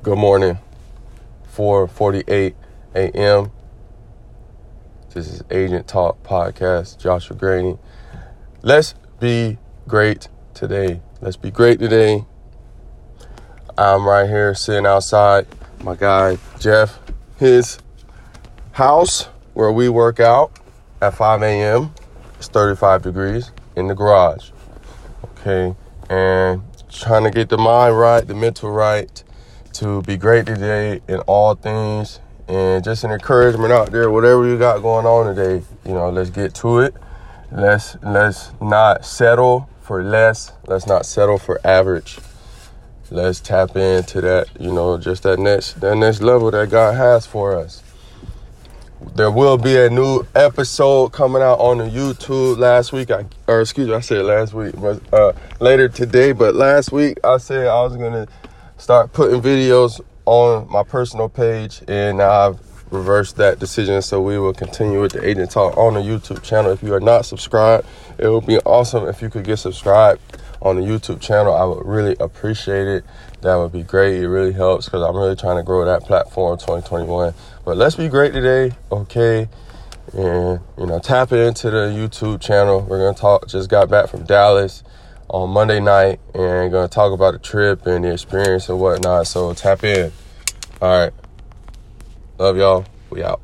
Good morning. 4:48 a.m. This is Agent Talk Podcast. Joshua Graney. Let's be great today. Let's be great today. I'm right here sitting outside my guy Jeff, his house where we work out at 5 a.m. It's 35 degrees in the garage. Okay, and trying to get the mind right, the mental right, to be great today in all things and just an encouragement out there whatever you got going on today you know let's get to it let's let's not settle for less let's not settle for average let's tap into that you know just that next that next level that god has for us there will be a new episode coming out on the YouTube last week. I, or excuse me, I said last week, but uh, later today. But last week I said I was gonna start putting videos on my personal page, and I've reversed that decision. So we will continue with the Agent Talk on the YouTube channel. If you are not subscribed, it would be awesome if you could get subscribed on the YouTube channel. I would really appreciate it. That would be great. It really helps because I'm really trying to grow that platform 2021. But let's be great today, okay? And you know, tap into the YouTube channel. We're gonna talk. Just got back from Dallas on Monday night and gonna talk about the trip and the experience and whatnot. So tap in. All right. Love y'all. We out.